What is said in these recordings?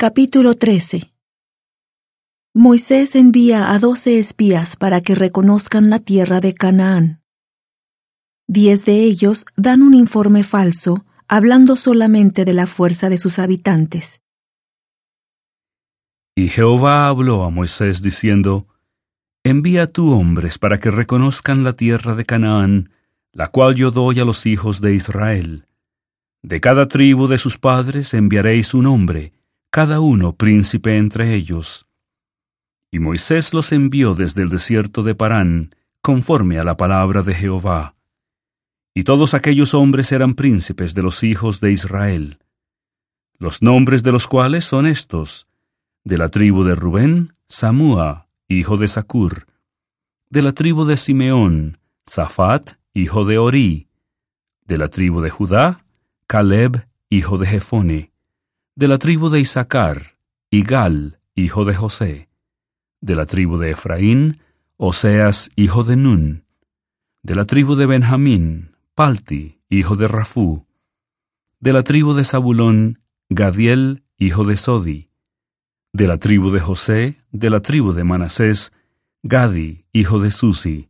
Capítulo 13 Moisés envía a doce espías para que reconozcan la tierra de Canaán. Diez de ellos dan un informe falso, hablando solamente de la fuerza de sus habitantes. Y Jehová habló a Moisés diciendo, Envía tú hombres para que reconozcan la tierra de Canaán, la cual yo doy a los hijos de Israel. De cada tribu de sus padres enviaréis un hombre, cada uno príncipe entre ellos. Y Moisés los envió desde el desierto de Parán, conforme a la palabra de Jehová. Y todos aquellos hombres eran príncipes de los hijos de Israel. Los nombres de los cuales son estos: de la tribu de Rubén, Samúa, hijo de Sacur; de la tribu de Simeón, Safat, hijo de Orí; de la tribu de Judá, Caleb, hijo de Jefone de la tribu de Isaacar, Igal, hijo de José, de la tribu de Efraín, Oseas, hijo de Nun, de la tribu de Benjamín, Palti, hijo de Rafú, de la tribu de Zabulón, Gadiel, hijo de Sodi, de la tribu de José, de la tribu de Manasés, Gadi, hijo de Susi,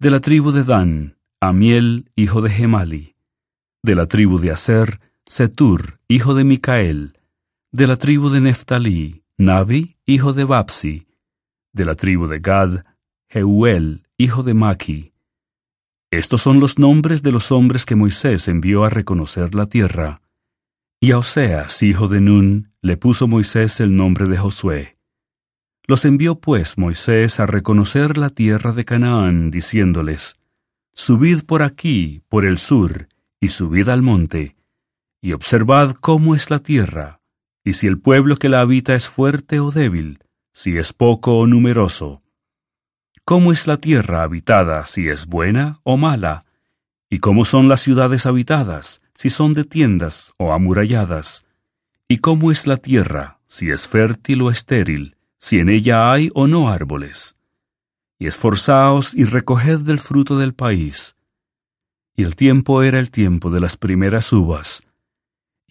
de la tribu de Dan, Amiel, hijo de Gemali, de la tribu de Aser, Setur, hijo de Micael, de la tribu de Neftalí, Nabi, hijo de Bapsi, de la tribu de Gad, Jeuel, hijo de Maki. Estos son los nombres de los hombres que Moisés envió a reconocer la tierra. Y a Oseas, hijo de Nun, le puso Moisés el nombre de Josué. Los envió pues Moisés a reconocer la tierra de Canaán, diciéndoles, Subid por aquí, por el sur, y subid al monte, y observad cómo es la tierra, y si el pueblo que la habita es fuerte o débil, si es poco o numeroso. Cómo es la tierra habitada, si es buena o mala, y cómo son las ciudades habitadas, si son de tiendas o amuralladas, y cómo es la tierra, si es fértil o estéril, si en ella hay o no árboles. Y esforzaos y recoged del fruto del país. Y el tiempo era el tiempo de las primeras uvas,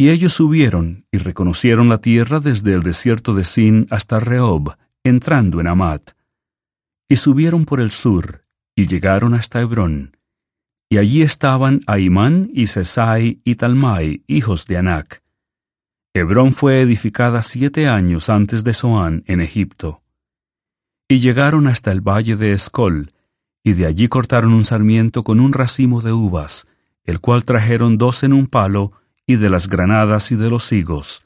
y ellos subieron y reconocieron la tierra desde el desierto de Sin hasta Rehob, entrando en Amat. Y subieron por el sur, y llegaron hasta Hebrón. Y allí estaban Aimán y Sesai y Talmai, hijos de Anac. Hebrón fue edificada siete años antes de Zoán en Egipto. Y llegaron hasta el valle de Escol, y de allí cortaron un sarmiento con un racimo de uvas, el cual trajeron dos en un palo, y de las granadas y de los higos.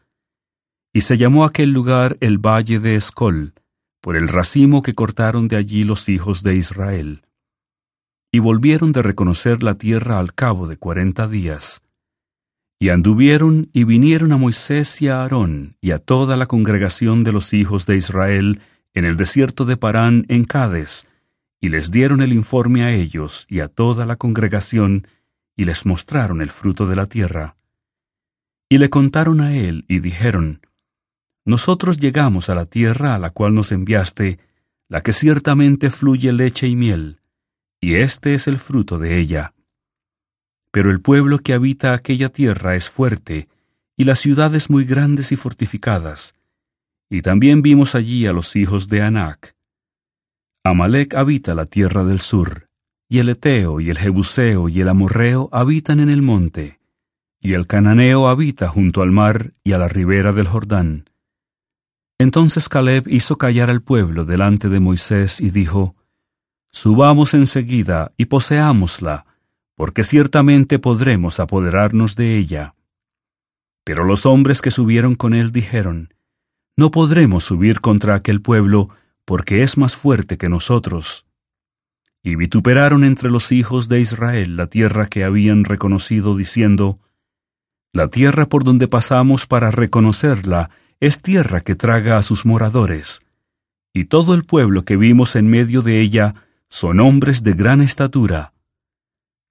Y se llamó aquel lugar el Valle de Escol, por el racimo que cortaron de allí los hijos de Israel. Y volvieron de reconocer la tierra al cabo de cuarenta días. Y anduvieron y vinieron a Moisés y a Aarón y a toda la congregación de los hijos de Israel en el desierto de Parán en Cades, y les dieron el informe a ellos y a toda la congregación, y les mostraron el fruto de la tierra. Y le contaron a él y dijeron, Nosotros llegamos a la tierra a la cual nos enviaste, la que ciertamente fluye leche y miel, y este es el fruto de ella. Pero el pueblo que habita aquella tierra es fuerte, y las ciudades muy grandes y fortificadas. Y también vimos allí a los hijos de Anac. Amalek habita la tierra del sur, y el Eteo y el Jebuseo y el Amorreo habitan en el monte y el cananeo habita junto al mar y a la ribera del Jordán. Entonces Caleb hizo callar al pueblo delante de Moisés y dijo, Subamos enseguida y poseámosla, porque ciertamente podremos apoderarnos de ella. Pero los hombres que subieron con él dijeron, No podremos subir contra aquel pueblo, porque es más fuerte que nosotros. Y vituperaron entre los hijos de Israel la tierra que habían reconocido, diciendo, la tierra por donde pasamos para reconocerla es tierra que traga a sus moradores, y todo el pueblo que vimos en medio de ella son hombres de gran estatura.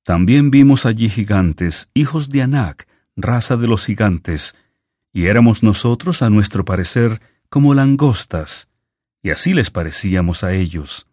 También vimos allí gigantes, hijos de Anac, raza de los gigantes, y éramos nosotros, a nuestro parecer, como langostas, y así les parecíamos a ellos.